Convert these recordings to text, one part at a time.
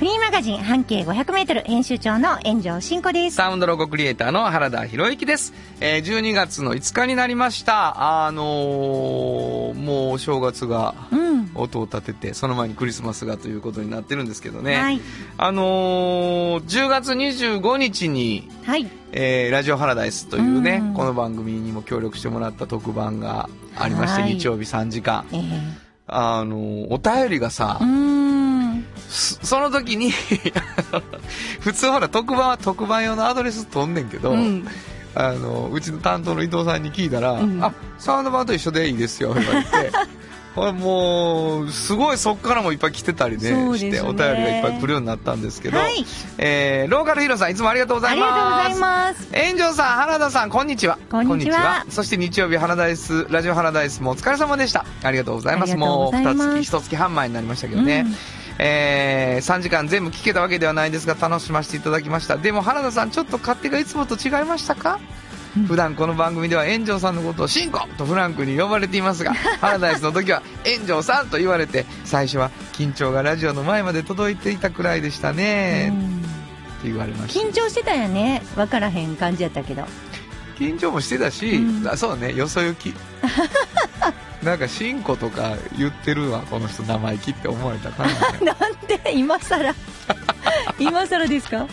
フリーマガジン半径 500m 編集長の炎上真子です。サウンドロゴクリエイターの原田博之です。えー、12月の5日になりました。あのー、もうお正月がうん。音を立てて、その前にクリスマスがということになってるんですけどね。はい。あのー、10月25日に、はい。えーラジオハラダイスというね、うんこの番組にも協力してもらった特番がありまして、はい日曜日3時間。えー、あのーお便りがさう、ーん。そその時に 普通ほら特番は特番用のアドレス取んねんけど、うん。あのうちの担当の伊藤さんに聞いたら「うん。あサウンド版と一緒でいいですよ」言われて これもうすごいそっからもいっぱい来てたりねね。してお便りがいっぱい来るようになったんですけど、はい。えーローカルヒーローさんいつもありがとうございありがとうごますざいます。炎上さん原田さんこんにちは。こんにちは。そして日曜日ハラダイスラジオハラダイスもお疲れ様でした。ありがとうございます。もうございます。2月1月半前になりましたけどね、うんえー3時間全部聞けたわけではないですが楽しませていただきましたでも原田さんちょっと勝手がいつもと違いましたか？うん普段この番組では炎上さんのことを「シンコ!」とフランクに呼ばれていますがハラダイスの時は「炎上さん!」と言われて最初は緊張がラジオの前まで届いていたくらいでしたね、ってうん言われました緊張してたよね。わからへん感じやったけど。緊張もしてたし、うんあそうねよそ行きなんかシンコとか言ってるわこの人生意気って思われたかな なんで今更？今更ですか？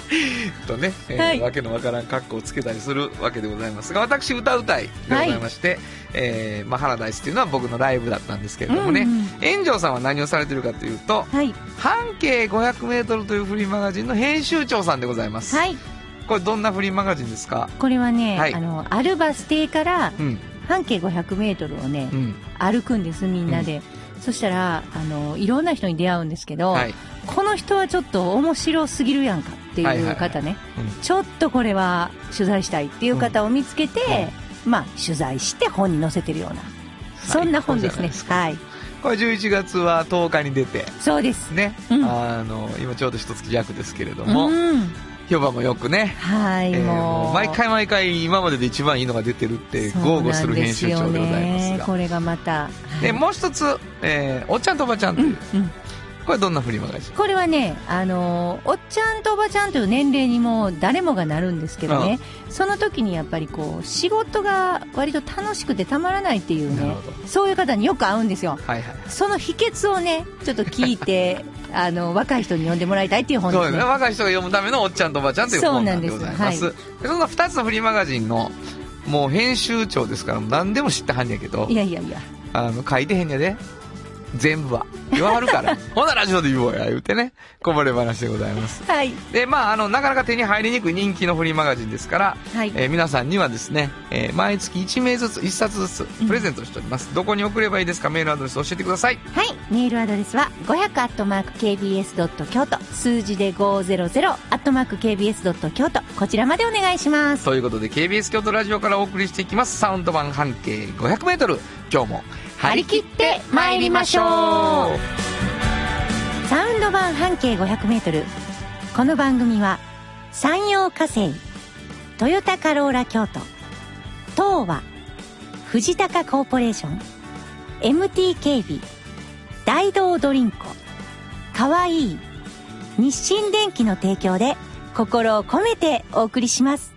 とね、えーはい。わけのわからん格好をつけたりするわけでございますが私歌うたいでございまして、えーまあ、ハラダイスっていうのは僕のライブだったんですけれどもね、うんうん炎上さんは何をされてるかというとはい。半径 500m というフリーマガジンの編集長さんでございます、はい。これどんなフリーマガジンですか？これはね、はい。あの、アルバス停からうん半径500メートルをねう、ん。歩くんです、みんなで。そしたら、あの、いろんな人に出会うんですけど、はい、この人はちょっと面白すぎるやんかってはいう方ね、うん。ちょっとこれは取材したいっていう方を見つけて、まあ、取材して本に載せてるような、そんな本ですね。はい。これ11月は10日に出て。そうです。ね、うん。あの今ちょうど一月弱ですけれどうも、ん。評判もよくね、はい、えーもう。毎回毎回今までで一番いいのが出てるって豪語する編集長でございますがこれがまた。はいでもう一つ、えーおっちゃんとおばちゃんという、うん、うん。これどんなフリーマガジンこれはね、あのーおっちゃんとおばちゃんという年齢にも誰もがなるんですけどね、その時にやっぱりこう、仕事が割と楽しくてたまらないっていうねそういう方によく会うんですよ。はいはい。その秘訣をね、ちょっと聞いて、あの、若い人に読んでもらいたいっていう本ですね。そうですね。若い人が読むためのおっちゃんとおばちゃんという本なんでございます。そうでそんな2つのフリーマガジンのもう編集長ですから何でも知ってはんねやけど。いやいやいや。あの書いてへんやで全部は言わはるから ほなラジオで言おうや言うてねこぼれ話でございますはい。でまああのなかなか手に入りにくい人気のフリーマガジンですから、はい。えー皆さんにはですね、えー毎月1名ずつ1冊ずつプレゼントしております、どこに送ればいいですか？メールアドレス教えてくださいはい。メールアドレスは、500-kbs. 京都、数字で 500-kbs. 京都、こちらまでお願いします。ということで KBS 京都ラジオからお送りしていきますサウンド版半径 500m 今日も張り切って参りましょうサウンド版半径500メートル。この番組は、山陽火星、トヨタカローラ京都、東和、藤高コーポレーション、MT 警備、大道ドリンコ、かわいい、日清電機の提供で、心を込めてお送りします。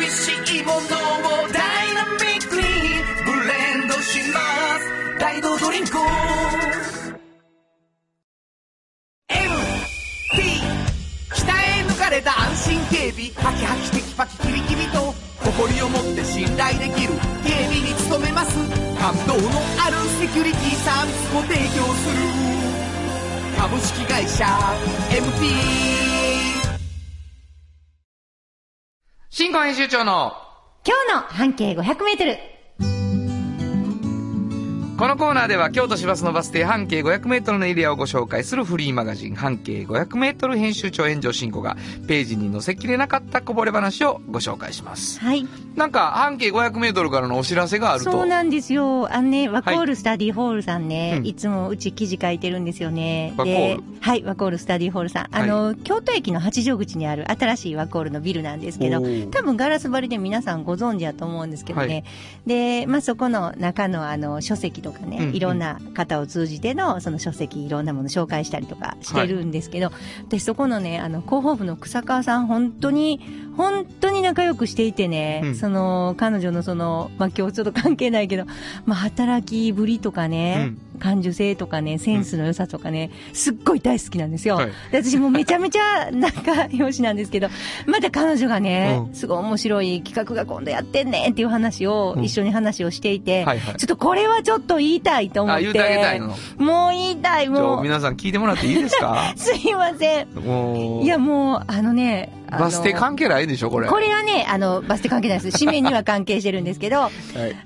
体に集長の今日の半径500メートル。このコーナーでは京都市バスのバス停半径 500m のエリアをご紹介するフリーマガジン半径 500m 編集長炎上進行がページに載せきれなかったこぼれ話をご紹介します。はい。なんか半径 500m からのお知らせがあると。そうなんですよ。あのね、ワコールスタディホールさんね、うんいつもうち記事書いてるんですよね。ワコーはい、ワコールスタディホールさん。あの、京都駅の八丈口にある新しいワコールのビルなんですけど多分ガラス張りで皆さんご存知だと思うんですけどね。はいで、まあ、そこの中のあの、書籍とかね、うんいろんな方を通じてのその書籍、いろんなもの紹介したりとかしてるんですけど、で、そこのね、あの、広報部の草川さん、本当に、本当に仲良くしていてね、うん。その、彼女のその、まあ、今日ちょっと関係ないけど、まあ、働きぶりとかね、感受性とかね、センスの良さとかね、すっごい大好きなんですよ。はいで私もめちゃめちゃ仲良しなんですけど、また彼女がね、うんすごい面白い企画が今度やってんねんっていう話を、うん一緒に話をしていて、はいはいちょっとこれはちょっと言いたいと思って。あ言うてあげたいのもう言いたい、ちもう。ょ皆さん聞いてもらっていいですか？すいません。いや、もう、あのね、バス停関係ないでしょこれ。これはね、あの、バス停関係ないです。紙面には関係してるんですけど、はい。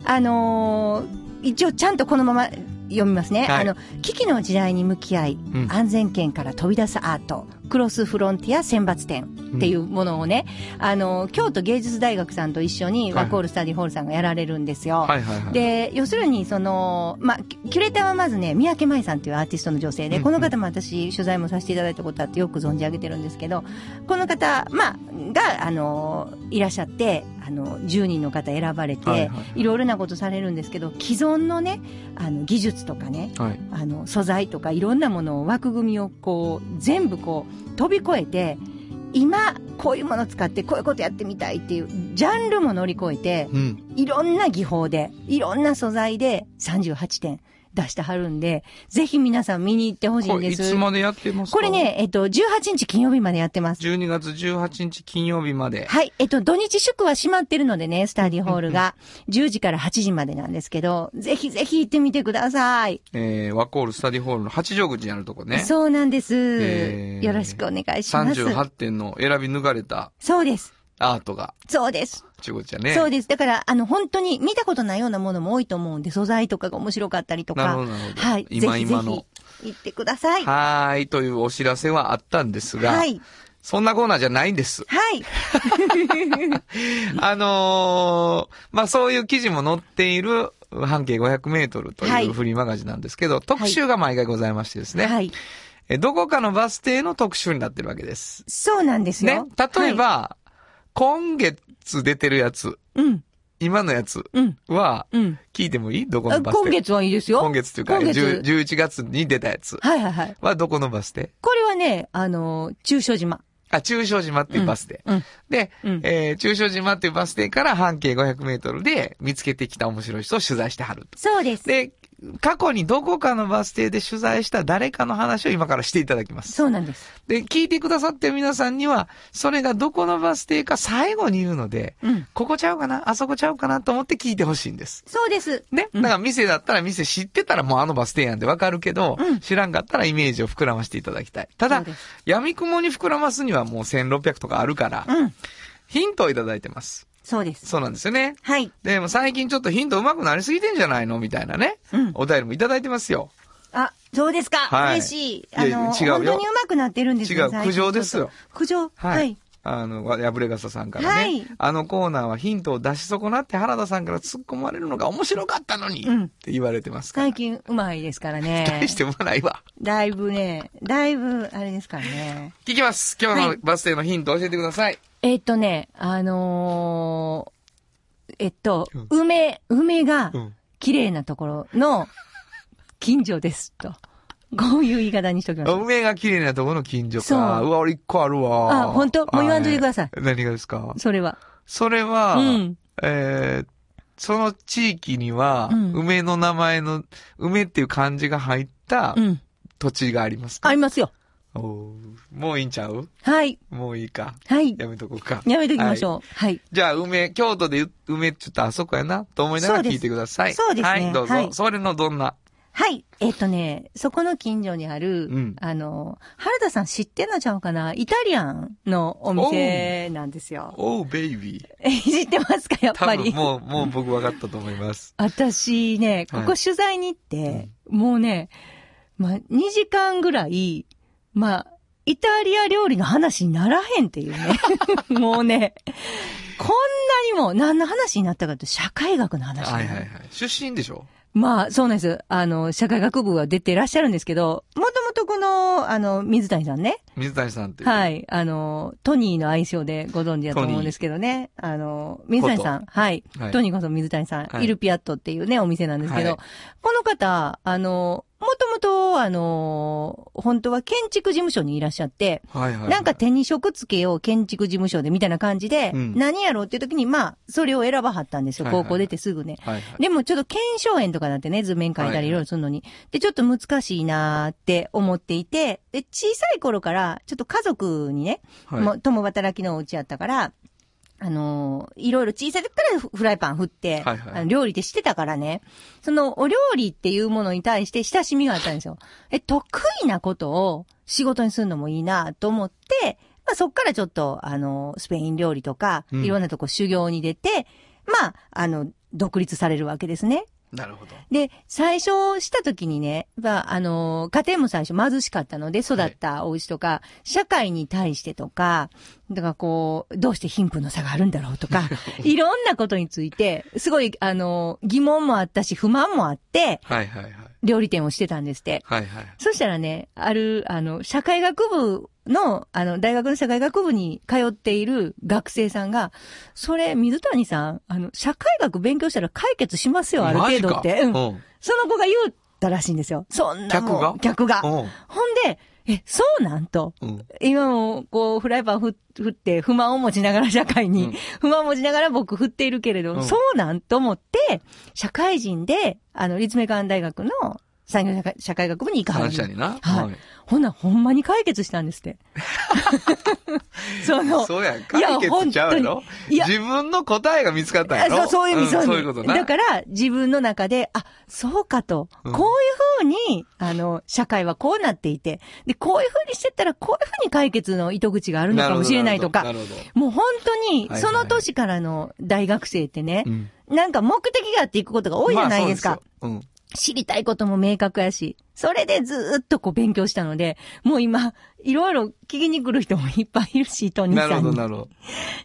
あのー一応ちゃんとこのまま読みますね。はい。あの、危機の時代に向き合い、ん。安全圏から飛び出すアート、クロスフロンティア選抜展っていうものをね、あの、京都芸術大学さんと一緒にはいワコールスタディホールさんがやられるんですよ。はいはいはい。で、要するに、その、まあ、キキュレーターはまずね、三宅舞さんというアーティストの女性で、うんこの方も私、取材もさせていただいたことあってよく存じ上げてるんですけど、この方、まあ、が、あの、いらっしゃって、あの、10人の方選ばれて、はいいはいろいろなことされるんですけど、既存のね、あの、技術とかね、はい。あの、素材とかいろんなものを枠組みをこう、全部こう、飛び越えて、今、こういうものを使ってこういうことやってみたいっていう、ジャンルも乗り越えて、うん。いろんな技法で、いろんな素材で38点出してはるんで、ぜひ皆さん見に行ってほしいこんです。れいつまでやってますか？これ。ね、えっと、18日金曜日までやってます。12月18日金曜日まで。はい。えっと、土日祝は閉まってるのでね、スタディホールが。10時から8時までなんですけど、ぜひぜひ行ってみてください。えー、ワコールスタディホールの八丈口にあるとこね。そうなんです、えーよろしくお願いします。38点の選び抜かれたそうです。アートが、そうです。ちゅうことじゃね。そうです。だから、あの、本当に見たことないようなものも多いと思うんで、素材とかが面白かったりとか。なるほど、なるほど。はい。今今の。ひ行ってください。はーい、というお知らせはあったんですが、はい。そんなコーナーじゃないんです。はい。あのーまあ、そういう記事も載っている半径500メートルとはいいうフリーマガジンなんですけど、特集が毎回ございましてですね、はい。えどこかのバス停の特集になってるわけです。そうなんですねよ。。例えば、は今月出てるやつ、い、うん、今のやつうん、は、うん。聞いてもいい？どこのあバス停？今月はいいですよ。今月というか、今月10 11月に出たやつはいはいはい。はどこのバス停？これはね、あの、中小島。あ、中小島っていうバス停。うん。で、うんえー中小島っていうバス停から半径500メートルで見つけてきた面白い人を取材してはると。そうです。で、過去にどこかのバス停で取材した誰かの話を今からしていただきます。そうなんです。で、聞いてくださってる皆さんには、それがどこのバス停か最後に言うので、うん。ここちゃうかな？あそこちゃうかな？と思って聞いてほしいんです。そうです。ね？うんだから店だったら店知ってたらもうあのバス停やんでわかるけど、うん知らんかったらイメージを膨らましていただきたい。ただ闇雲に膨らますにはもう1600とかあるから、うん。ヒントをいただいてます。そうです。そうなんですよね。はい。でも最近ちょっとヒント上手くなりすぎてんじゃないの？みたいなね。うん。お便りもいただいてますよ。あ、そうですか？はい嬉しい。あの、違うよ本当に上手くなってるんですよ。違う苦情ですよ。苦情？ははいい。あの、わ破れ傘さんからね。はいあのコーナーはヒントを出し損なって原田さんから突っ込まれるのが面白かったのに、うんって言われてますから。最近うまいですからね大。してうまないわ。だいぶね、だいぶ、あれですからね。聞きます。今日はいのバス停のヒント教えてください。えっとね、あのーえっとうん、梅、梅がうん綺麗なところの近所ですと。こういう言い方にしときましょう。梅が綺麗なところの近所そうか。うわ、俺一個あるわ。あ本当？もう言わんといてくださいは何がですか？それは。それは、うんえーその地域には、うん梅の名前の、梅っていう漢字が入ったうん。土地がありますか、ありますよ。もういいんちゃう？はい。もういいか。はい。やめとこうか。やめときましはいょう。はい。じゃあ、梅、京都で梅って言ったらあそこやな、と思いながら聞いてください。そうですねはい、どうぞ。はいそれのどんな？はい。えっ、とね、そこの近所にある、うんあの、原田さん知ってんのちゃうかな？イタリアンのお店なんですよ。おう、ベイビー。え 知ってますか？やっぱり。もう、もう僕分かったと思います。私ね、こはいこ取材に行って、もうね、まあ、2時間ぐらい、まあ、イタリア料理の話にならへんっていうね。もうね、こんなにも何の話になったかって社会学の話、はいはいはい。出身でしょ？まあ、そうなんです。あの、社会学部は出てらっしゃるんですけど、もともとこの、あの、水谷さんね。水谷さんっていう。はい。あの、トニーの愛称でご存知だと思うんですけどね。あの、水谷さん。はい。はいトニーこそ水谷さん、はいイルピアットっていうね、お店なんですけど、はいこの方、あの、もともと、あの、本当は建築事務所にいらっしゃって、はいはいはい。なんか手に職つけよう建築事務所でみたいな感じで、うん何やろうっていう時に、まあ、それを選ばはったんですよ。はいはい高校出てすぐね。はいはい。でもちょっと検証園とかなんてね、図面書いたりいろいろするのに。で、ちょっと難しいなーって思っていて、で、小さい頃から、ちょっと家族にね、はいもう共働きのお家やったから、あのーいろいろ小さい時からフフライパン振って、はいはいあの料理ってしてたからね、そのお料理っていうものに対して親しみがあったんですよ。え、得意なことを仕事にするのもいいなと思って、まあそっからちょっと、あのースペイン料理とか、うんいろんなとこ修行に出て、まあ、あの、独立されるわけですね。なるほど。で、最初した時にね、まあ、あの、家庭も最初貧しかったので育ったお家とか、社会に対してとか、だからこう、どうして貧富の差があるんだろうとか、いろんなことについて、すごい、あの、疑問もあったし、不満もあって、はいはいはい。料理店をしてたんですって。はいはい。そしたらね、ある、あの、社会学部の、あの、大学の社会学部に通っている学生さんが、それ、水谷さん、あの、社会学勉強したら解決しますよ、ある程度って。うん。その子が言ったらしいんですよ。そんなもん。客が？客が。ほんで、え、そうなんと。うん。うん。今も、こう、フライパン振振って、不満を持ちながら社会に、うん不満を持ちながら僕振っているけれど、うんそうなんと思って、社会人で、あの、立命館大学の産業社会社会学部に行かはる。三社にな。はい。ほんならほんまに解決したんですって。その、そうやん。いや解決ちゃうやろ本当にいや自分の答えが見つかったんやろ？そう、そういう意味、そういう意味。そういうことな。だから、自分の中で、あ、そうかと。うんこういうふうに、あの、社会はこうなっていて、で、こういうふうにしてったら、こういうふうに解決の糸口があるのかもしれないとかな、るほど。なるもう本当にはいは、いその年からの大学生ってねほど、うんなんか目的があっていくことが多いじゃないですか。まあそうですよ知りたいことも明確やし、それでずーっとこう勉強したので、もう今、いろいろ聞きに来る人もいっぱいいるし、トうん。なるほど。なるほど。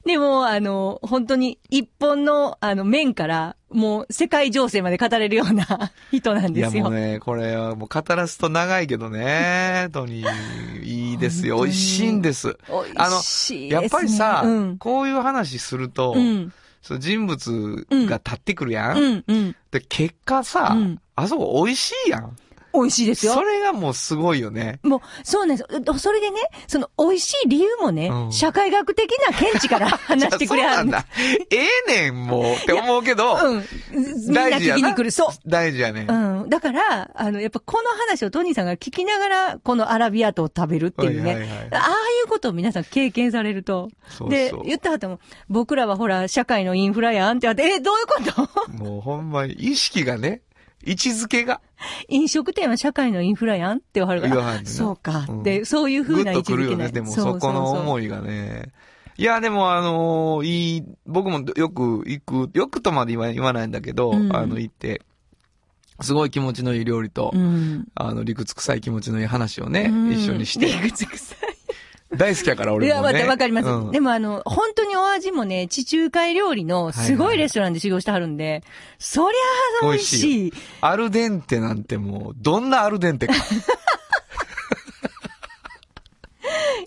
でも、あの、本当に一本の、あの、面から、もう世界情勢まで語れるような 人なんいやですよ。もうね、これはもう語らすと長いけどね、トニー、いいですよ。美味しいんです。美味しいです、ね。やっぱりさ、うん。こういう話すると、うん。その人物が立ってくるやん。うん。うん。で、結果さ、うんあそこ美味しいやん。美味しいですよそ。れがもうすごいよね。もう、そうなんです。それでね、その美味しい理由もね、うん社会学的な見地から 話してくれはるんだ。ええねん、もう、って思うけど、うん。みんな聞きに来る。そう。大事やねん。うん。だから、あの、やっぱこの話をトニーさんが聞きながら、このアラビアートを食べるっていうね。はいはいはいああいうことを皆さん経験されると。そうそうで、言ったはっても、僕らはほら、社会のインフラやんって言われて、え、どういうこと？もうほんまに、意識がね、位置づけが、飲食店は社会のインフラやんって言わはるから。言わはんねそうかうんって、そういうぐっ風な位置。づけない。でも、そこの思い。いがね。いや、でもあのーいい、僕もよく行く、よくとまで言わ言わないんだけど、うんあの、行って、すごい気持ちのいい料理と、うん。あの、理屈臭い気持ちのいい話をね、うん一緒にして。理屈臭い。大好きやから、い俺も、ね。や、またわかります。うんでもあの、本当にお味もね、地中海料理のすごいレストランで修行してはるんで、そりゃあ美味しい。アルデンテなんてもう、どんなアルデンテか。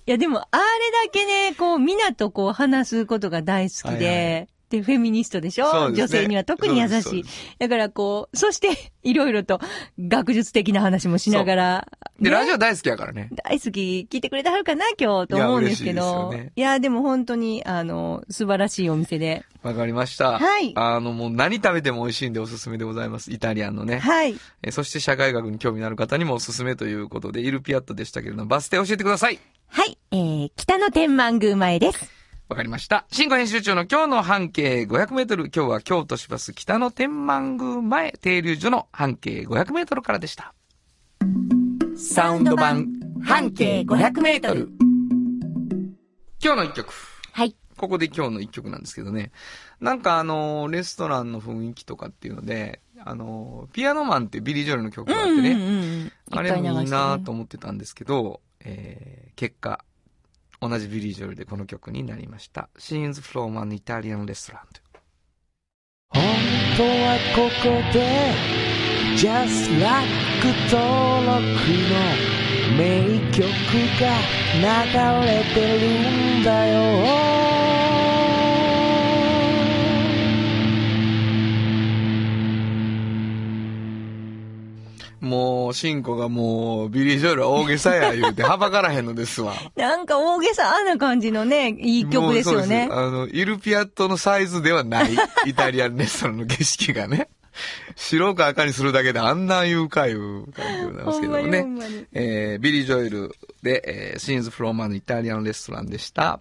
いや、でも、あれだけね、こう、みんなとこう、話すことが大好きで、で、フェミニストでしょ？ですね女性には特に優しい。だからこう、そして、いろいろと学術的な話もしながら。で、ねラジオ大好きやからね。大好き、聞いてくれてはるかな今日と思うんですけど。ですよねいや、でも本当に、あの、素晴らしいお店で。わかりました。はいあの、もう何食べても美味しいんでおすすめでございます。イタリアンのね。はい。えーそして社会学に興味のある方にもおすすめということで、イルピアットでしたけれども、バス停教えてください。はい。えー、北の天満宮前です。わかりました。新語編集長の今日の半径500メートル。今日は京都市バス北の天満宮前停留所の半径500メートルからでした。サウンド版半径500メートル。今日の一曲。はい。ここで今日の一曲なんですけどね。なんかあの、レストランの雰囲気とかっていうので、あの、 Piano Man っていうビリー・ジョエルの曲があってね。うんうんうん。あれもいいなと思思ってたんですけど、えー、結果、同じビリー・ジョエルでこの曲になりました。Scenes from an Italian Restaurant。本当はここで Just Like 登録の名曲が流れてるんだよもう、シンコがもう、ビリー・ジョエルは大げさや 言うて、はばからへんのですわ。なんか大げさな感じのね、いい曲ですよねあの、イルピアットのサイズではない、イタリアンレストランの景色がね。白か赤にするだけであんな言うかいう感じでございますけどもねに。えー、ビリー・ジョエルで、えー、Scenes from an Italian Restaurant でした。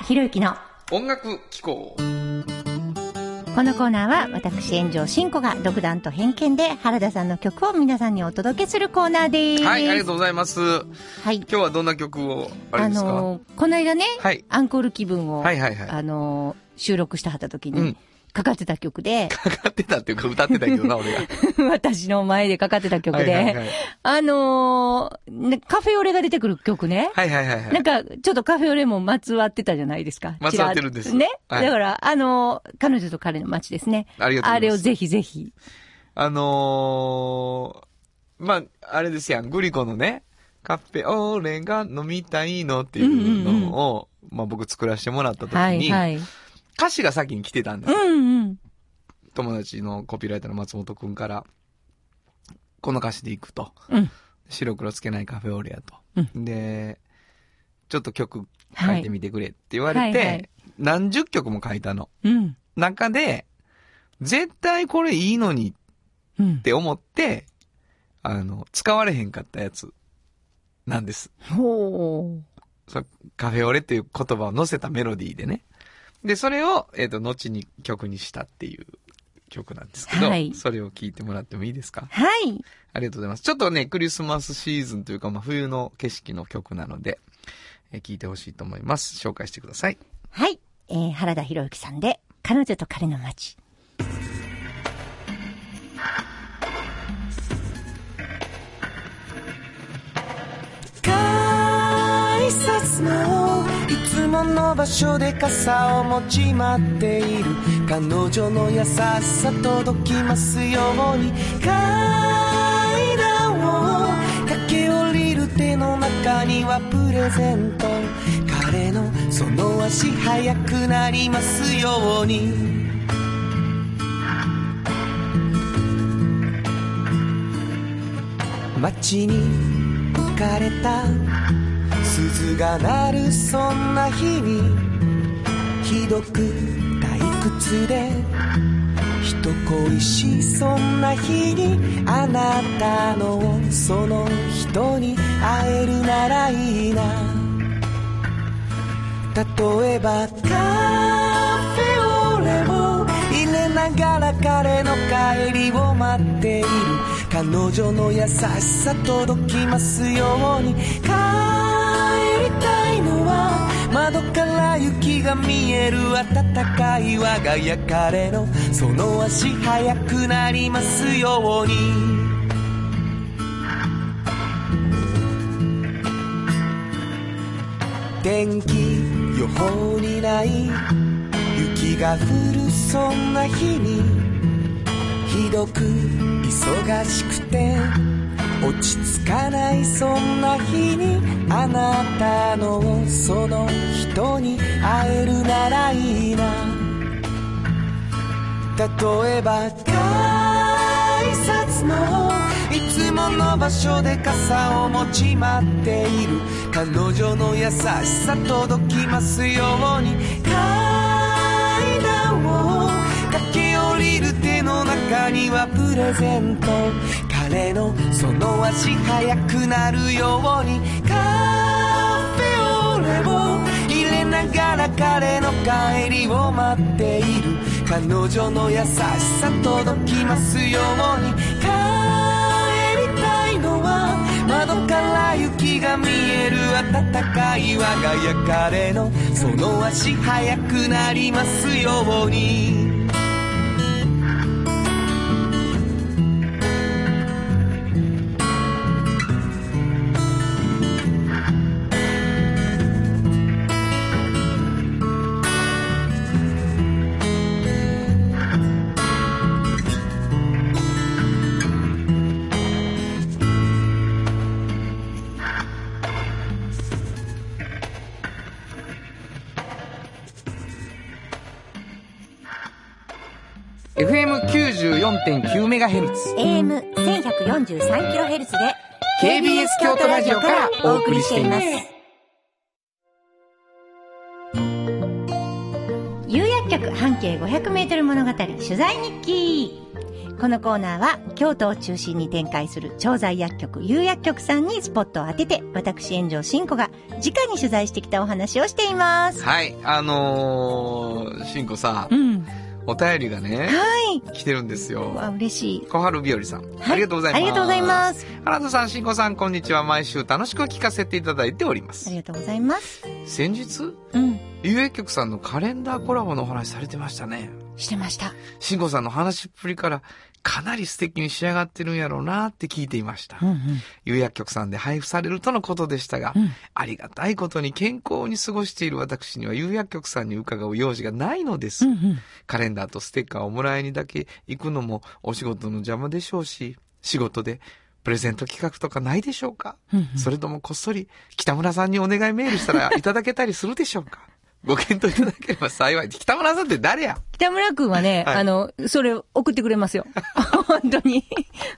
原田博之の音楽機構。このコーナーは私炎上真子が独断と偏見で原田さんの曲を皆さんにお届けするコーナーです。はい、ありがとうございます。はい。今日はどんな曲を、あのーこの間ね、はいアンコール気分を、はいはいはいあのー収録してはった時にうん、かかってた曲で、かかってたっていうか歌ってたけどな、俺が。私の前でかかってた曲で、はいはいはい。あのーねカフェオレが出てくる曲ね。はいはいはいはい。なんか、ちょっとカフェオレもまつわってたじゃないですか。まつわってるんですね？はいだから、あのー彼女と彼の街ですね。ありがとうございますあれをぜひぜひ。あのー、まあ、あれですやん、グリコのね、カフェオレが飲みたいのっていうのを、まあ僕作らせてもらった時に、はいはい。歌詞が先に来てたんですうよ。んうん。友達のコピーライターの松本くんから、この歌詞でいくと。うん白黒つけないカフェオレやと。うで、ちょっと曲書いてみてくれって言われて、はいはいはい何十曲も書いたの。うん。中で、絶対これいいのにうんっ。て思って、あの、使われへんかったやつなんです。ほうカフェオレっていう言葉を載せたメロディーでね。で、それを、えっ、と、後に曲にしたっていう曲なんですけど、はいそれを聞いてもらってもいいですか？はい。ありがとうございます。ちょっとね、クリスマスシーズンというか、まあ、冬の景色の曲なので、えー聞いてほしいと思います。紹介してください。はい。えー、原田博之さんで、彼女と彼の街。改札のの場所で傘を持ち待っている。彼女の優しさ届きますように階段を駆け下りる手の中にはプレゼント彼のその足速くなりますように。街に浮かれた鈴が鳴るそんな日にひどく退屈で人恋しそんな日にあなたのその人に会えるならいいな。例えばカフェオレを入れながら彼の帰りを待っている。彼女の優しさ届きますように。帰窓から雪が見える暖かい我が家彼のその足速くなりますように。天気予報にない雪が降るそんな日にひどく忙しくて落ち着かないそんな日にあなたのその人に会えるならいいな。例えば改札のいつもの場所で傘を持ち待っている。彼女の優しさ届きますように。階段を駆け下りる手の中にはプレゼント。彼のその足速くなるように。カフェオレを入れながら彼の帰りを待っている。彼女の優しさ届きますように。帰りたいのは窓から雪が見える暖かい我が家。彼のその足速くなりますように「FM94.9MHz」AM1143kHz で KBS 京都ラジオからお送りしています。有薬局半径 500m 物語取材日記。このコーナーは京都を中心に展開する調剤薬局有薬局さんにスポットを当てて私炎上真子が直に取材してきたお話をしています。はいあのー、しんこさん。うんお便りがねはい。来てるんですよ。わ嬉しい。小春日和さん、はい。ありがとうございます。ありがとうございます。原田さんしんこさんこんにちは。毎週楽しく聞かせていただいております。ありがとうございます。先日うん。有益局さんのカレンダーコラボのお話されてましたね。してました。しんこさんの話っぷりからかなり素敵に仕上がってるんやろうなって聞いていました。うんうん。有薬局さんで配布されるとのことでしたが、うん。ありがたいことに健康に過ごしている私には有薬局さんに伺う用事がないのです。うんうん。カレンダーとステッカーをもらいにだけ行くのもお仕事の邪魔でしょうし、仕事でプレゼント企画とかないでしょうか、うんうん。それともこっそり北村さんにお願いメールしたらいただけたりするでしょうか？ご検討いただければ幸い。北村さんって誰や？北村くんはね、はいあの、それ送ってくれますよ。本当に。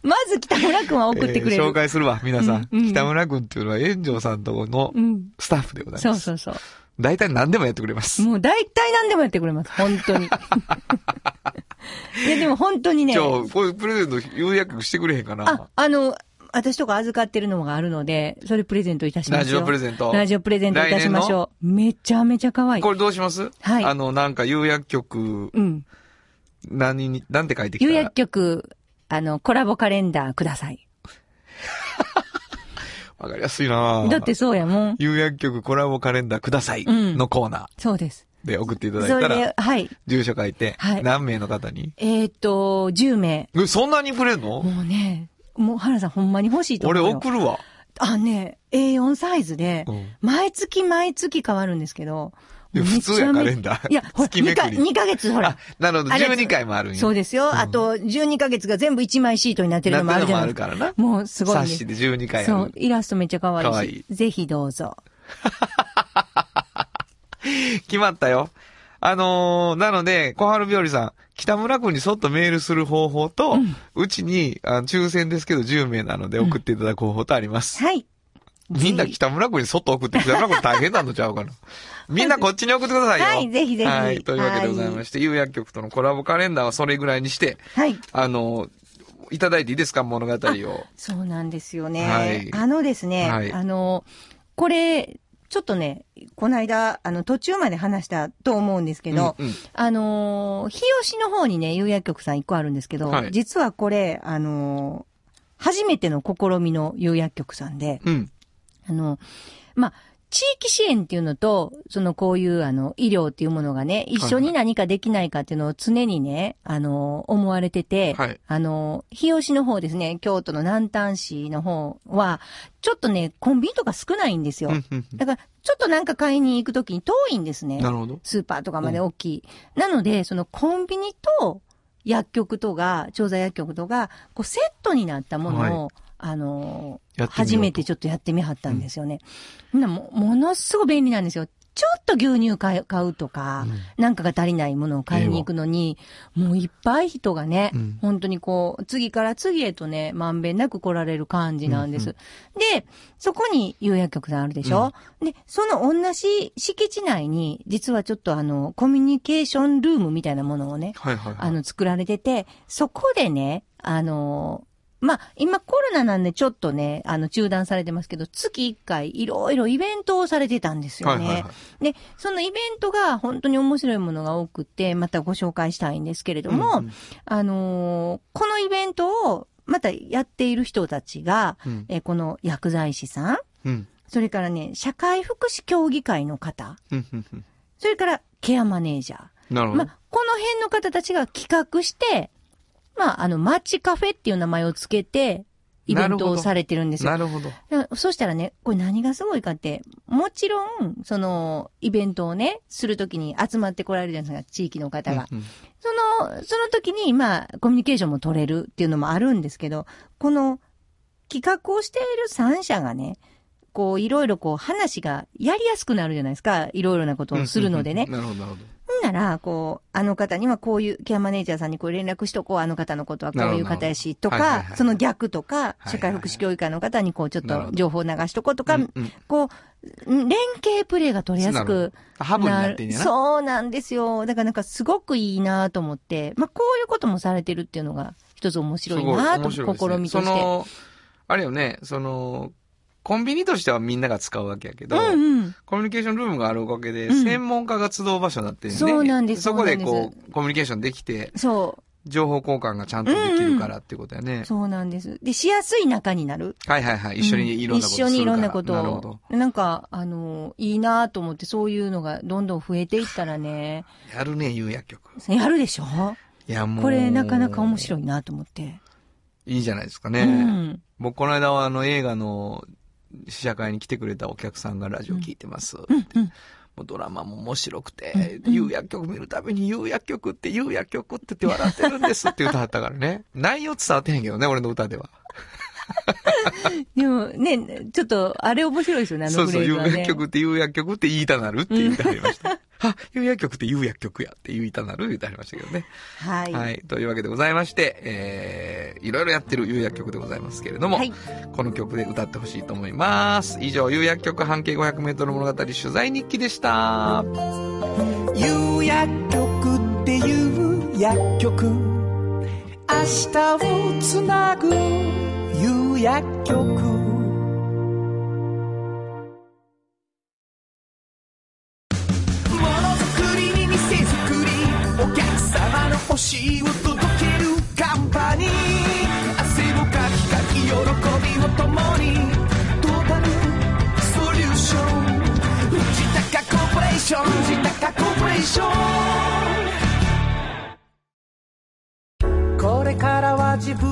まず北村くんは送ってくれる。えー紹介するわ、皆さん。うんうん北村くんっていうのは炎上さんとこのうん。スタッフでございます。そうそうそう。大体何でもやってくれます。もう大体何でもやってくれます。本当に。いや、でも本当にねじゃ、あ、これプレゼント有約してくれへんかなあ、あの、私とか預かってるのがあるので、それプレゼントいたしますよ。ラジオプレゼントラジオプレゼントいたしましょう。めちゃめちゃ可愛い。これどうします？はいあの、なんか有薬局、うん。何に、なんて書いてきた？有薬局、あの、コラボカレンダーください。わかりやすいなだってそうやもん。有薬局コラボカレンダーくださいうんのコーナそうです。ーで送っていただいそれでたら、、はい。住所書いて、はい何名の方に？えーっと、10名。えそんなにくれんの？もうね、もう原さんほんまに欲しいと思俺うよ。送るわ。あ、ね、A4 サイズで、うん毎月毎月変わるんですけど、普通やカレンダーいや、ほら、2か月めくり2ヶ月、ほらあ。、なるほど、あれ12回もあるんや。そうですよ。あと、12ヶ月が全部1枚シートになってるのもあるじゃないですか。もあるからなもうすごいんです。冊子で12回あそうる、。イラストめっちゃ可愛いし。可愛いぜひどうぞ。決まったよ。あのー、なので、小春日和さん、北村くんにそっとメールする方法と、うちに、あ抽選ですけど10名なので送っていただく方法とあります。はい。みんな北村君に外送って北村君大変なのちゃうかな。みんなこっちに送ってくださいよ。はいぜひぜひはい。というわけでございまして、有薬局とのコラボカレンダーはそれぐらいにして、はい。あの、いただいていいですか？物語を。そうなんですよね。はいあのですね、はいあの、これ、ちょっとね、この間、あの、途中まで話したと思うんですけど、うんうんあのー日吉の方にね、有薬局さん一個あるんですけど、はい実はこれ、あのー初めての試みの有薬局さんで、うん。あの、まあ、地域支援っていうのと、そのこういうあの、医療っていうものがね、一緒に何かできないかっていうのを常にね、あの、思われてて、はいあの、日吉の方ですね、京都の南丹市の方は、ちょっとね、コンビニとか少ないんですよ。うんうんだから、ちょっとなんか買いに行くときに遠いんですね。なるほど。スーパーとかまで大きい。なので、そのコンビニと薬局とか、調剤薬局とか、こうセットになったものを、あの初めてちょっとやってみはったんですよね。みんなも、ものすごい便利なんですよ。ちょっと牛乳買う買うとか、なんかが足りないものを買いに行くのに、もういっぱい人がね、うん本当にこう、次から次へとね、まんべんなく来られる感じなんです。うんで、そこに有薬局さんあるでしょ、で、その同じ敷地内に、実はちょっとあの、コミュニケーションルームみたいなものをね、はいはいはい。あの、作られてて、そこでね、あの、まあ、今コロナなんでちょっとね、あの、中断されてますけど、月1回いろいろイベントをされてたんですよね。はいはいはで、そのイベントが本当に面白いものが多くて、またご紹介したいんですけれども、うんうんあのーこのイベントをまたやっている人たちが、うんえーこの薬剤師さん、うん。それからね、社会福祉協議会の方、それからケアマネージャー。なるほど。まあ、この辺の方たちが企画して、まあ、あの、マッチカフェっていう名前をつけて、イベントをされてるんですよな。るほど。そしたらね、これ何がすごいかって、もちろん、その、イベントをね、するときに集まってこられるじゃないですか、地域の方が。うんうんその、その時に、まあ、コミュニケーションも取れるっていうのもあるんですけど、この、企画をしている3社がね、こう、いろいろこう、話がやりやすくなるじゃないですか。いろいろなことをするのでね。なるほど、なるほど。ほんなら、こう、あの方にはこういう、ケアマネージャーさんにこう連絡しとこう、あの方のことはこういう方やし、となるほどはいはいは、いかその逆とか、社会福祉協議会の方にこう、ちょっと情報を流しとこうとかうんうん、こう、連携プレーが取りやすなるくなってんねやな。そうなんですよ。だからなんかすごくいいなと思って、まあこういうこともされてるっていうのが一つ面白いなと、試みとして。あれよね、その、コンビニとしてはみんなが使うわけやけど、うんうん。コミュニケーションルームがあるおかげで、うん専門家が集う場所になってるね。そうなんですそこでこう、コミュニケーションできて、そ情報交換がちゃんとできるからっていうことやねう。。そうなんです。で、しやすい仲になる。はいはいはい。一緒にいろんなことするから、一緒にいろんなことなるほどを。。なんか、あの、いいなと思って、そういうのがどんどん増えていったらね、やるね、有薬局。やるでしょ？いや、もう。これなかなか面白いなと思って。いいじゃないですかうね。ん。僕、この間はあの映画の試写会に来てくれたお客さんがラジオ聞いてます。もうドラマも面白くて、有薬局見るたびに有薬局って有薬局って言って笑ってるんですって歌ったからね。内容伝わってへんけどね、俺の歌では。でもね、ちょっと、あれ面白いですよね、あのそうそう、有フレーズはね。薬局って有薬局って言いたなるって言ってはりました。あ、有薬局って有薬局やって言いたなる言ってはりましたけどね。はい。はい。というわけでございまして、えー、いろいろやってる有薬局でございますけれども、はいこの曲で歌ってほしいと思います。以上、有薬局半径500メートル物語取材日記でした。有薬局っていう薬局明日をつなぐ有薬局。ものづくりに店づくりお客様の欲しいを届けるカンパニー。汗をかきかき喜びを共にトータルソリューション。藤高コーポレーション藤高コーポレーション。これからは自分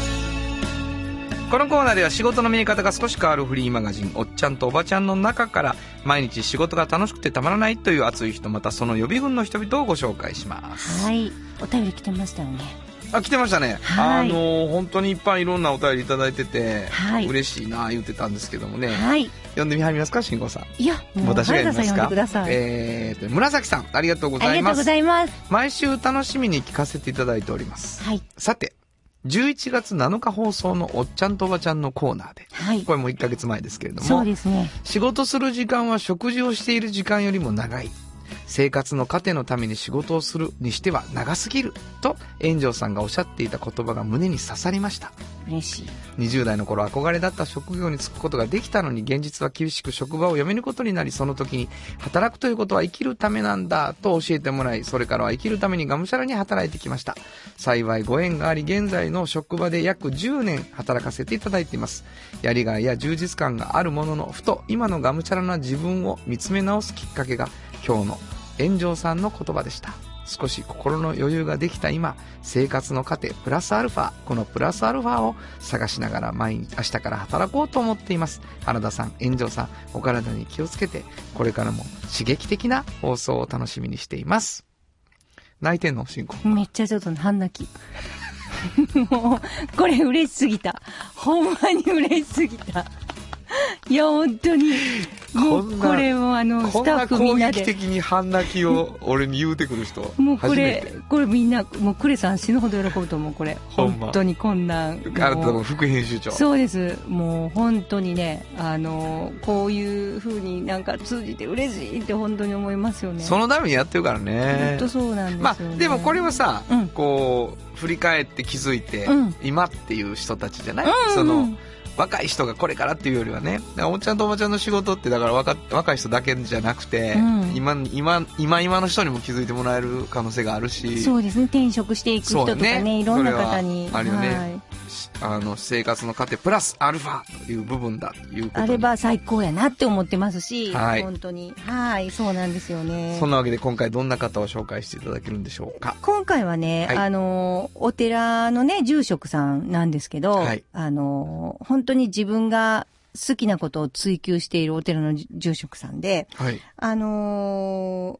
このコーナーでは仕事の見え方が少し変わるフリーマガジン、おっちゃんとおばちゃんの中から、毎日仕事が楽しくてたまらないという熱い人、またその予備軍の人々をご紹介します？はい。お便り来てましたよね。あ、来てましたね。はいあのー本当にいっぱいいろんなお便りいただいてて、はい嬉しいな言ってたんですけどもね。はい。読んでみはりますか、慎吾さん。いや、もう、私がやりますか？原田さん呼んでください。えーと、紫さん、ありがとうございます。ありがとうございます。毎週楽しみに聞かせていただいております。はい。さて、11月7日放送のおっちゃんとおばちゃんのコーナーで、はいこ。れも1ヶ月前ですけれどもそう、ですね。仕事する時間は食事をしている時間よりも長い。生活の糧のために仕事をするにしては長すぎる。と、炎上さんがおっしゃっていた言葉が胸に刺さりました。嬉しい。20代の頃憧れだった職業に就くことができたのに現実は厳しく職場を辞めることになりその時に働くということは生きるためなんだと教えてもらいそれからは生きるためにがむしゃらに働いてきました幸いご縁があり現在の職場で約10年働かせていただいていますやりがいや充実感があるもののふと今のがむしゃらな自分を見つめ直すきっかけが今日の炎上さんの言葉でした少し心の余裕ができた今生活の糧プラスアルファこのプラスアルファを探しながら毎日明日から働こうと思っています原田さん炎上さんお体に気をつけてこれからも刺激的な放送を楽しみにしています泣いてんの？進行めっちゃちょっと半泣き。もう、これ嬉しすぎた。ほんまに嬉しすぎた。いや、本当に。もう、これもあの、スタッフみ攻んなで。撃的に半泣きを俺に言うてくる人 もうこれて、これみんな、もうクレさん死ぬほど喜ぶと思う、これ。ま本当にこんな副編集長そうです。もう本当にね、あの、こういう風になんか通じて嬉しいって本当に思いますよね。そのためにやってるからね本当そうなんですよ、ね。まあでもこれはさ、うんこう振り返って気づいて、うん今っていう人たちじゃない、うんその若い人がこれからっていうよりはねおっちゃんとおばちゃんの仕事ってだから若若い人だけじゃなくて、うん。今今今今の人にも気づいてもらえる可能性があるし。そうですね。転職していく人とかね、ね。いろんな方に。あるよね。はいあの生活の糧プラスアルファという部分だということに。あれば最高やなって思ってますし、はい。本当に。はい、そうなんですよね。そ。んなわけで今回どんな方を紹介していただけるんでしょうか？今回はね、はい。あの、お寺のね、住職さんなんですけど、はい。あの、本当に自分が好きなことを追求しているお寺の住職さんで、はい。あの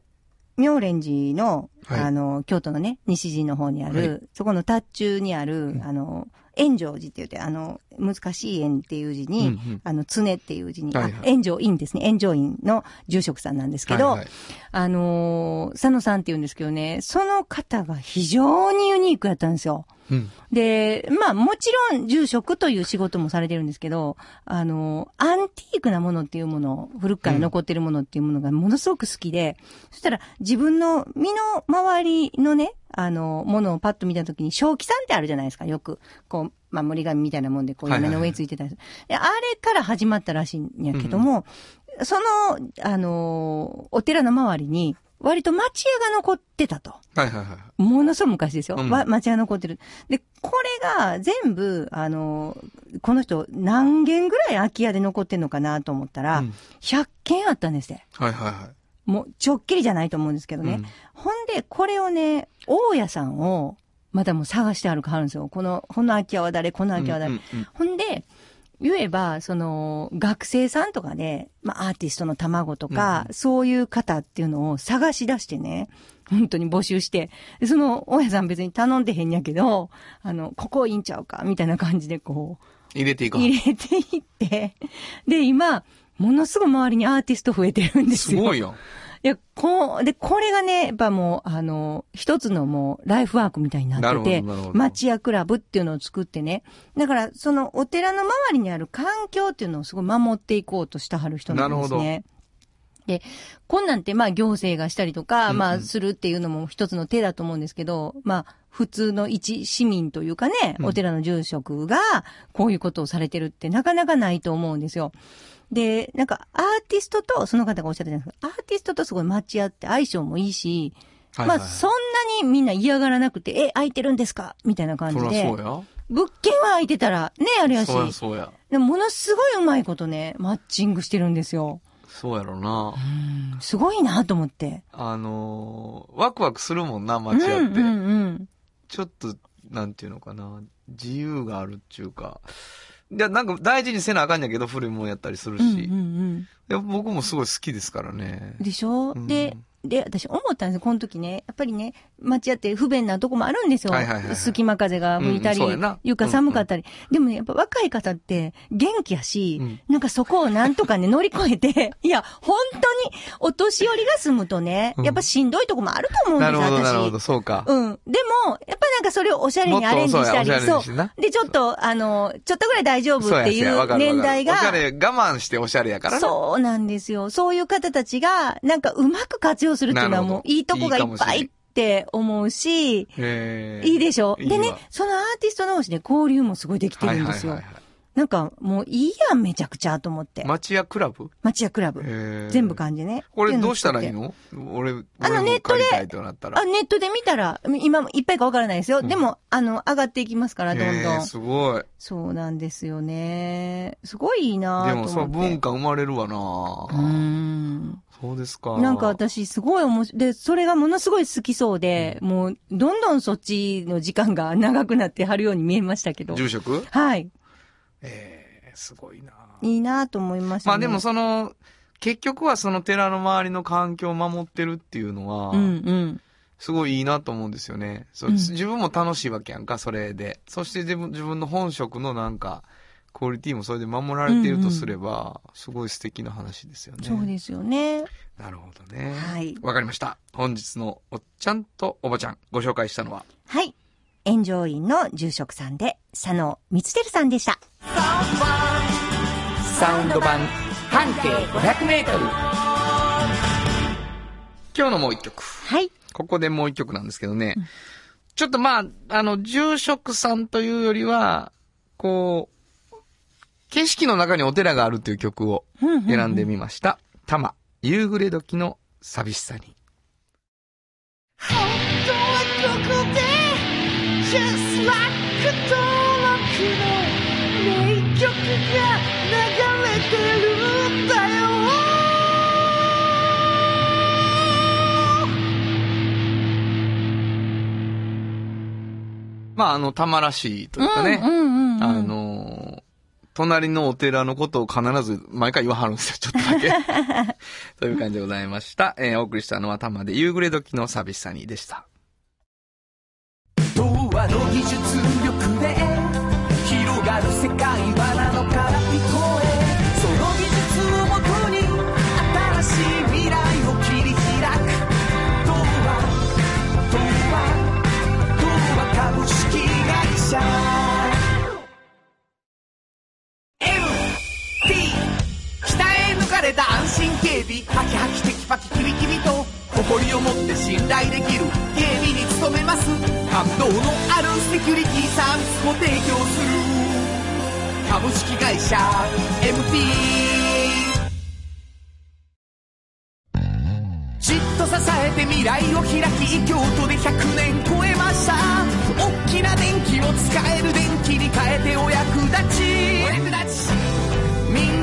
妙蓮寺の、はい。あの、京都のね、西寺の方にある、はい。そこの達中にある、あの、炎上寺って言って、あの、難しい縁っていう字に、うんうん。あの、常っていう字に、はいはい。あ炎上院ですね、炎上院の住職さんなんですけど、はいはい。あのー佐野さんって言うんですけどね、その方が非常にユニークやったんですよ。うん。で、まあもちろん住職という仕事もされてるんですけど、あの、アンティークなものっていうもの、古くから残ってるものっていうものがものすごく好きで、そしたら自分の身の回りのね、あの、ものをパッと見たときに、正気さんってあるじゃないですか、よく。こう、守り紙みたいなもんで、こう、はいはいはい。屋根の上についてたりする。であれから始まったらしいんやけども、その、あの、お寺の周りに、割と町屋が残ってたと。はいはいはいものすごい昔ですよ。うんわ町屋残ってる。で、これが全部、あの、この人何軒ぐらい空き家で残ってんのかなと思ったら、うん100軒あったんですね。はいはいはいもう、ちょっきりじゃないと思うんですけどね。うんほんで、これをね、大家さんを、またもう探してあるかはるんですよ。この、この空き家は誰この空き家は誰、うんうんうんほんで、言えば、その、学生さんとかで、まあ、アーティストの卵とか、そういう方っていうのを探し出してね、本当に募集して、でその、大家さん別に頼んでへんやけど、あの、ここいいんちゃうか、みたいな感じでこう、入れていく。入れていって、で、今、ものすごい周りにアーティスト増えてるんですよ。すごいよいや、こう、で、これがね、やっぱもう、あの、一つのもう、ライフワークみたいになってて町屋クラブっていうのを作ってね。だから、その、お寺の周りにある環境っていうのをすごい守っていこうとしたはる人なんですなるね。で、こんなんって、まあ、行政がしたりとか、うんうんまあ、するっていうのも一つの手だと思うんですけど、まあ、普通の一市民というかね、うんお寺の住職が、こういうことをされてるってなかなかないと思うんですよ。で、なんか、アーティストと、その方がおっしゃってたんですけど、アーティストとすごいマッチ合って相性もいいし、はいはいまあ、そんなにみんな嫌がらなくて、え、空いてるんですか？みたいな感じでそう。や物件は空いてたら、ね、あれやし。そうやそうやでも、ものすごいうまいことね、マッチングしてるんですよ。そうやろなうん、すごいなと思って。あのーワクワクするもんな街屋って、うんうんうん。ちょっとなんていうのかな自由があるっていうかいやなんか大事にせなあかんやけど古いもんやったりするし、うんうんうん。僕もすごい好きですからね。でしょ、うんで、で、私思ったんですよ、この時ね。やっぱりね、街やって不便なとこもあるんですよ。はいはいはいはい隙間風が吹いたり、うん床寒かったり。でもね、やっぱ若い方って元気やし、うんなんかそこをなんとかね、乗り越えて、いや、本当にお年寄りが住むとね、うんやっぱしんどいとこもあると思うんですよ、なるほど、なるほ私ど、。そうか。うん。でも、やっぱなんかそれをおしゃれにアレンジしたり、そうやおしゃれにしてなで、ちょっと、あの、ちょっとぐらい大丈夫っていそう年代が、おしゃれ、我慢しておしゃれやからな。そうなんですよ。そういう方たちが、なんかうまく活用するっていうのはもういいとこがいっぱいって思うし、いいでしょ？でね、そのアーティスト同士で交流もすごいできてるんですよ。はいはいはいはいなんかもういいやん、めちゃくちゃと思って。町屋クラブ？町屋クラブ。全部漢字ね。これどうしたらいいの？俺、あのネットで。あ、ネットで見たら、今いっぱいかわからないですよ。んでも、あの、上がっていきますから、どんどん。すごい。そうなんですよね。すごいいいなでと思って。もその文化生まれるわなうーん。そうですか。なんか私すごい面白い。で、それがものすごい好きそうで、もう、どんどんそっちの時間が長くなってはるように見えましたけど。住職？はい。ええすごいな。いいなと思いました、ね。まあでもその、結局はその寺の周りの環境を守ってるっていうのは、うんうん。すごいいいなと思うんですよね。そううん自分も楽しいわけやんか、それで。そして自分自分の本職のなんか、クオリティもそれで守られているとすれば、すごい素敵な話ですよね。そうですよね。なるほどね。はいわかりました。本日のおっちゃんとおばちゃん、ご紹介したのは、はい。炎上院の住職さんで、佐野光輝さんでした。サウンド版半径500メートル。今日のもう一曲。はい。ここでもう一曲なんですけどね。ちょっとまあ、あの、住職さんというよりは、こう、景色の中にお寺があるという曲を選んでみました。たま、夕暮れ時の寂しさに。本当はここで Just like 登録の名曲が流れてるんだよまあ、あの、たまらしいというかね。あのー隣のお寺のことを必ず毎回言わはるんですよ、ちょっとだけ。という感じでございました。えーお送りしたのは玉で夕暮れ時の寂しさにでした。童話の技術力で広がる世界はれた安心警備ハキハキテキパキキビキビと誇りを持って信頼できる警備に努めます感動のあるセキュリティサービスも提供する株式会社 MT じっと支えて未来を開き京都で100年超えました。大きな電気を使える電気に変えてお役立ちお役立ち。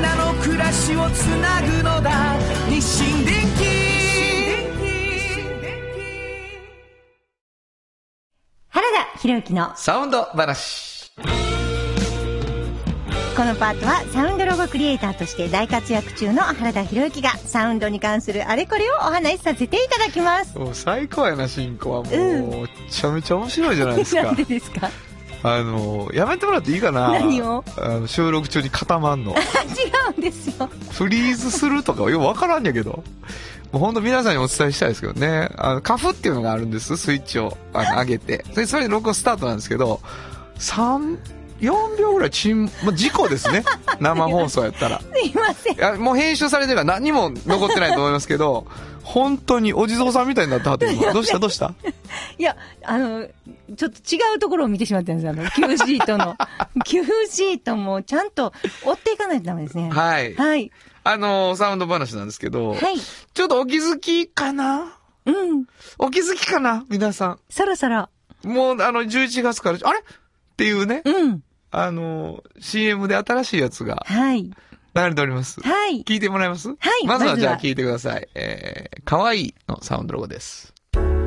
んなの暮らしをつなぐのだ日清電気原田博之のサウンド話。このパートはサウンドロゴクリエイターとして大活躍中の原田博之がサウンドに関するあれこれをお話しさせていただきます。もう最高やな、進行はもう、うんめちゃめちゃ面白いじゃないです なかんで。ですか？あの、やめてもらっていいかな何を？あの収録中に固まんの。違うんですよ。フリーズするとかよくわからんやけど。もう本当皆さんにお伝えしたいですけどね。あの、カフっていうのがあるんです。スイッチをあの上げて。それそれで録音スタートなんですけど、3、4秒ぐらい沈、まあ、事故ですね。生放送やったら。すいませんい。や、もう編集されてるから何も残ってないと思いますけど、本当にお地蔵さんみたいになったはって今どうした？どうした？いや、あの、ちょっと違うところを見てしまったんですよ。あの、Q シートの。Q シートもちゃんと追っていかないとダメですね。はい。はい。あの、サウンド話なんですけど、はい。ちょっとお気づきかな？うん。お気づきかな？皆さそろそろ。ん。もう、あの、11月から、あれ？っていうね、うん。あの、CM で新しいやつがはい。流れております。はい。聞いてもらえます？はいまずはじゃあ聞いてください。えー、かわいいのサウンドロゴです。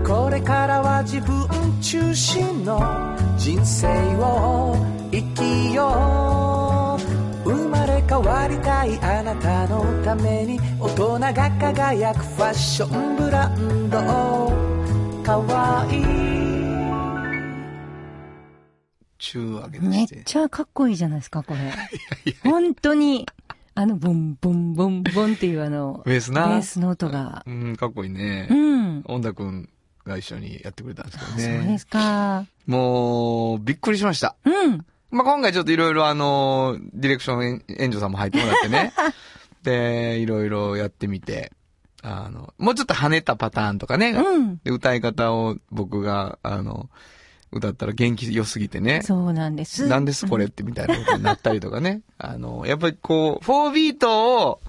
これからは自分中心の人生を生きよう生まれ変わりたいあなたのたために大人が輝くファッションブランドかわいいちゅうわけでめっして。ちゃかっこいいじゃないですか、これ。本当に、あの、ボンボンボンボンっていうあの、ベースな？ベースの音が。うん、かっこいいねう。ん。恩田くんが一緒にやってくれたんですけどそうでね。すか。もう、びっくりしました。うん。まあ、今回ちょっといろいろあの、ディレクション援援助さんも入ってもらってね。で、いろいろやってみて、あの、もうちょっと跳ねたパターンとかね。うん。で、歌い方を僕が、あの、歌ったら元気良すぎてね。そうなんです。なんですこれってみたいなことになったりとかね。あの、やっぱりこう、4ビートを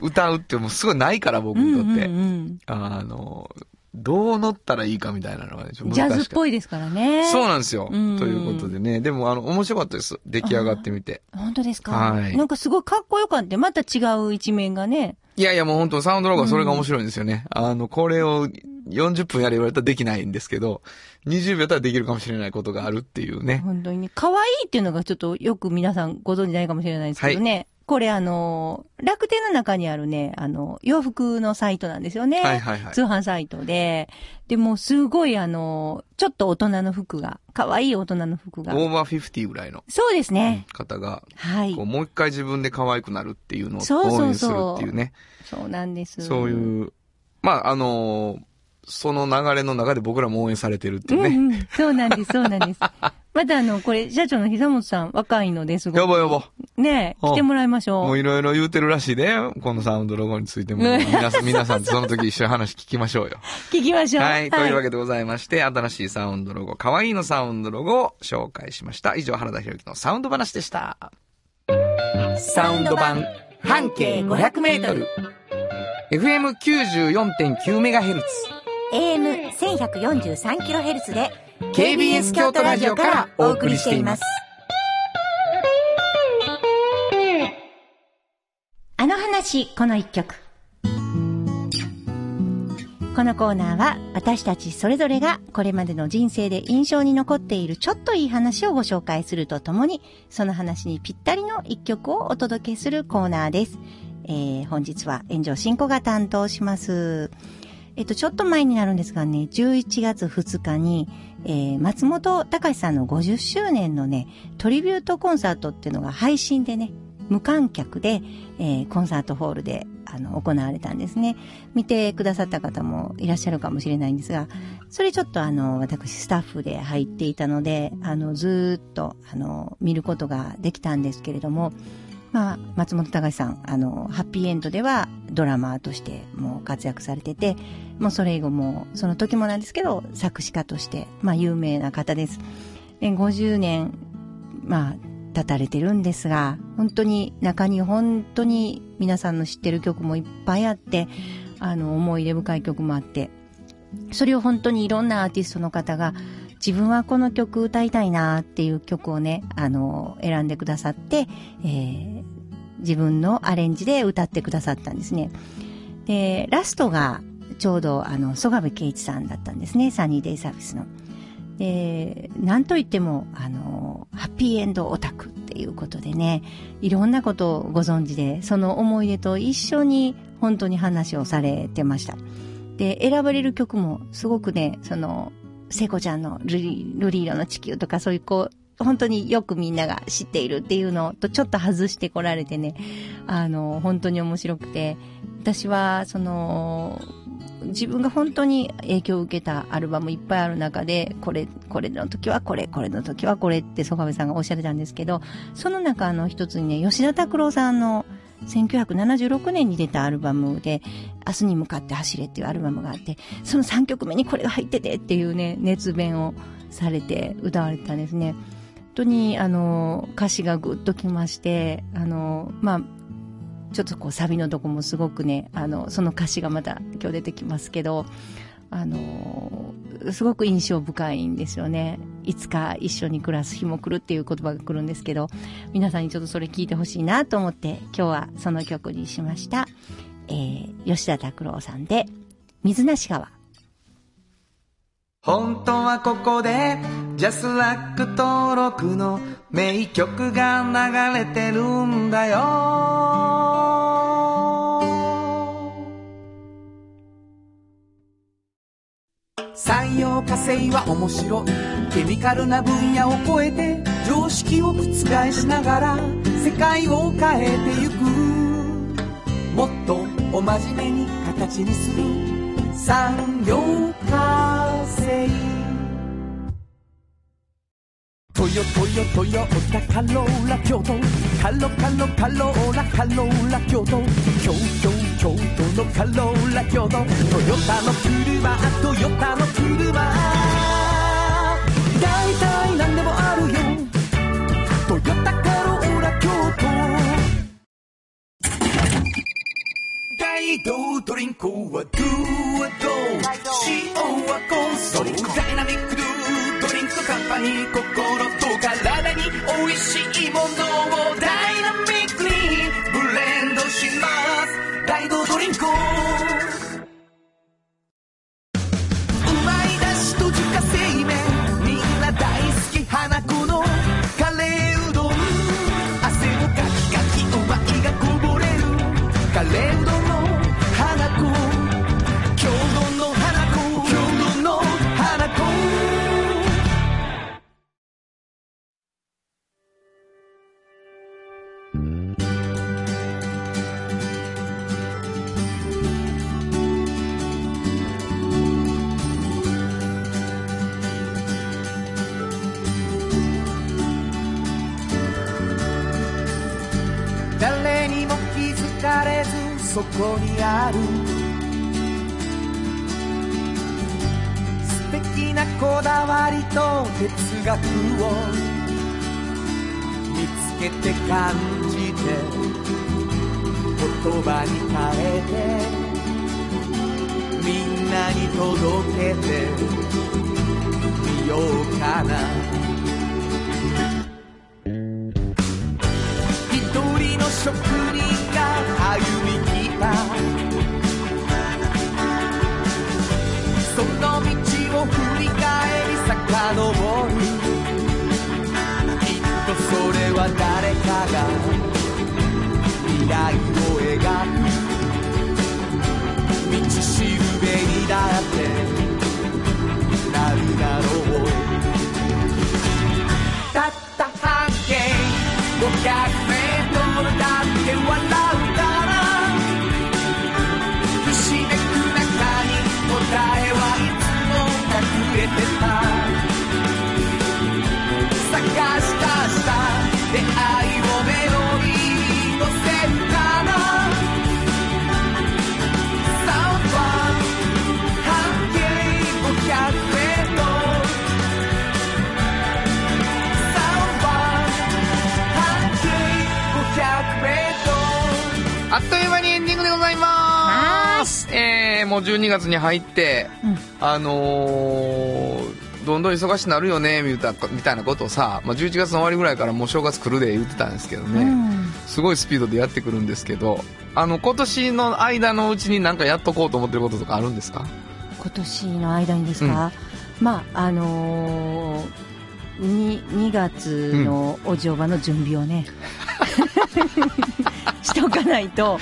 歌うってもうすごいないから僕うんうんにとって。うん。あの、どう乗ったらいいかみたいなのがね、ジャズっぽいですからね。そうなんですよ。とうんいうことでね。でもあの、面白かったです。出来上がってみて。本当ですか？はいなんかすごいかっこよかった。また違う一面がね。いやいやもう本当サウンドロゴはそれが面白いんですよね。あの、これを40分やれ言われたらできないんですけど、20秒たらできるかもしれないことがあるっていうね。本当にね。可愛いっていうのがちょっとよく皆さんご存知ないかもしれないですけどね。これあの、楽天の中にあるね、あの、洋服のサイトなんですよね。はいはいはい通販サイトで。でもすごいあの、ちょっと大人の服が、可愛い大人の服が。オーバー50ぐらいのそうですね。方が、はいこう。もう一回自分で可愛くなるっていうのをそうそうそう応援するっていうね。そうなんです。そういう、まあ、あのその流れの中で僕らも応援されてるっていうね。うんうん。そうなんです、そうなんです。またあの、これ、社長の膝本さん、若いのですごく。やばいやば。ねえ、うん来てもらいましょう。もういろいろ言うてるらしいで、このサウンドロゴについても。皆さん、皆さんとその時一緒に話聞きましょうよ。聞きましょう。はい。というわけでございまして、新しいサウンドロゴ、可愛いのサウンドロゴを紹介しました。以上、原田博之のサウンド話でした。サウンド版、半径500メートル。FM94.9MHz。AM1143kHz で KBS 京都ラジオからお送りしています。あの話、この一曲。このコーナーは私たちそれぞれがこれまでの人生で印象に残っているちょっといい話をご紹介するとともに、その話にぴったりの一曲をお届けするコーナーです。えー、本日は炎上進行が担当します。えっと、ちょっと前になるんですがね、11月2日に、えー、松本隆さんの50周年のね、トリビュートコンサートっていうのが配信でね、無観客で、えーコンサートホールで、あの、行われたんですね。見てくださった方もいらっしゃるかもしれないんですが、それちょっとあの、私スタッフで入っていたので、あの、ずっと、あの、見ることができたんですけれども、まあ、松本隆さん、あの、ハッピーエンドではドラマーとしてもう活躍されてて、もうそれ以後も、その時もなんですけど、作詞家として、まあ、有名な方です。で50年、まあ、経たれてるんですが、本当に中に本当に皆さんの知ってる曲もいっぱいあって、あの、思い出深い曲もあって、それを本当にいろんなアーティストの方が、自分はこの曲歌いたいなっていう曲をね、あの、選んでくださって、えー自分のアレンジで歌ってくださったんですね。で、ラストがちょうどあの、曽我部圭一さんだったんですね、サニーデイサービスの。で、なんといっても、あの、ハッピーエンドオタクっていうことでね、いろんなことをご存知で、その思い出と一緒に本当に話をされてました。で、選ばれる曲もすごくね、その、聖子ちゃんのルリルリ色の地球とかそういうこう、本当によくみんなが知っているっていうのとちょっと外してこられてね、あの、本当に面白くて、私は、その、自分が本当に影響を受けたアルバムいっぱいある中で、これ、これの時はこれ、これの時はこれって曽我部さんがおっしゃってたんですけど、その中の一つにね、吉田拓郎さんの1976年に出たアルバムで、明日に向かって走れっていうアルバムがあって、その3曲目にこれが入っててっていうね、熱弁をされて歌われてたんですね。本当に、あの、歌詞がぐっときまして、あの、まあ、ちょっとこうサビのとこもすごくね、あの、その歌詞がまた今日出てきますけど、あの、すごく印象深いんですよね。いつか一緒に暮らす日も来るっていう言葉が来るんですけど、皆さんにちょっとそれ聞いてほしいなと思って、今日はその曲にしました。えー、吉田拓郎さんで、水無し川。本当はここでジャスラック登録の名曲が流れてるんだよ化成は面白い。ケミカルな分野を超えて常識を覆しながら世界を変えてゆく。もっとお真面目に形にする。産業化成。トヨトヨトヨタカローラ京都。カロカロカローラカローラ京都。京京京都のカローラ京都。トヨタの車トヨタの車。大体何でもあるよ。トヨタカローラ京都。大道ドリンクはドゥはド塩はコンソーダイナミックドゥンクカンパニー心と体に美味しいものをダイナミックりと哲学を見つけて感じて言葉に変えてみんなに届けてみようかな。一人の職もう12月に入って、うん。あのーどんどん忙しくなるよねみたいなみたいなことをさ、まあ、11月の終わりぐらいからもう正月来るで言ってたんですけどね、うん。すごいスピードでやってくるんですけどあの今年の間のうちになんかやっとこうと思ってることとかあるんですか？今年の間にですか、まああのー、2, 2月のお嬢場の準備をね、しとかないと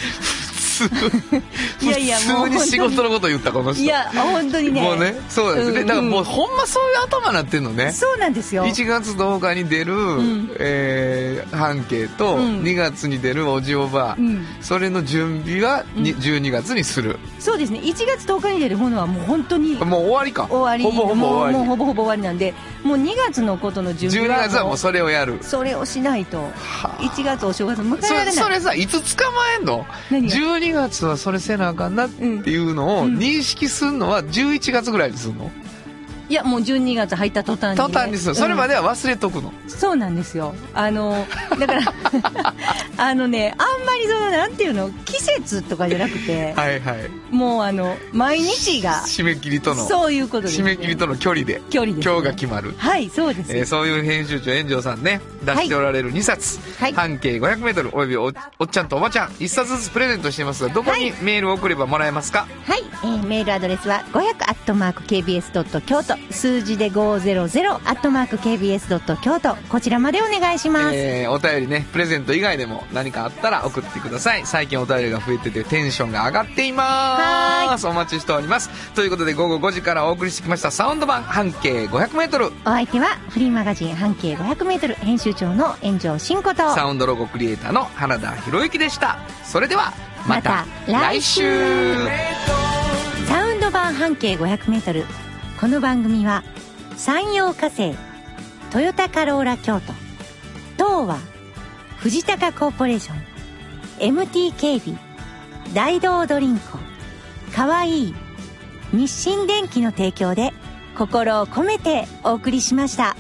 いやいや普通に仕事のこと言ったこの人。いや本当にね。もうねそうなんです。ね、うん。だからもうほんまそういう頭になってんのね。そうなんですよ。1月10日に出る、ん。えー半径とうん。2月に出るおじおば、うん。それの準備はに、うん。12月にする。そうですね。1月10日に出るものはもう本当にもう終わりか。終わり。ほぼほぼもう終わもうほぼほぼ終わりなんでもう2月のことの準り12備は月はもうそれをやる。それをしないと。はあ。1月お正月迎えそられない。それさいつ捕まえんの？何が？12月はそれせなあかんなっていうのをうん認識するのは11月ぐらいにするの、いやもう12月入った途端に、ね、途端にするそれまで、では忘れとくの、うんそうなんですよ。あの だからあのねあんまりそのなんていうの？季節とかじゃなくてはいはい。もうあの毎日が締め切りとのそういうことです、締め切りとの距離で距離ですね。今日が決まる。はいそうです、えーそういう編集長炎上さんね出しておられる2冊、はい。半径 500m およびおおっちゃんとおばちゃん。1冊ずつプレゼントしていますがどこにメールを送ればもらえますか、はい、えーメールアドレスは500 KBS 京都数字で500アットマーク KBS ドット京都こちらまでお願いします、えー、お便りね、プレゼント以外でも何かあったら送ってください。最近お便りが増えててテンションが上がっています。お待ちしております。ということで午後5時からお送りしてきましたサウンド版半径500メートル。お相手はフリーマガジン半径 500m 編集長の炎上真子とサウンドロゴクリエイターの花田博之でした。それでは、またまた来週サウンド版半径 500m この番組は山陽火星トヨタカローラ京都東和藤高コーポレーション MT 警備大道ドリンクかわいい日清電機の提供で心を込めてお送りしました。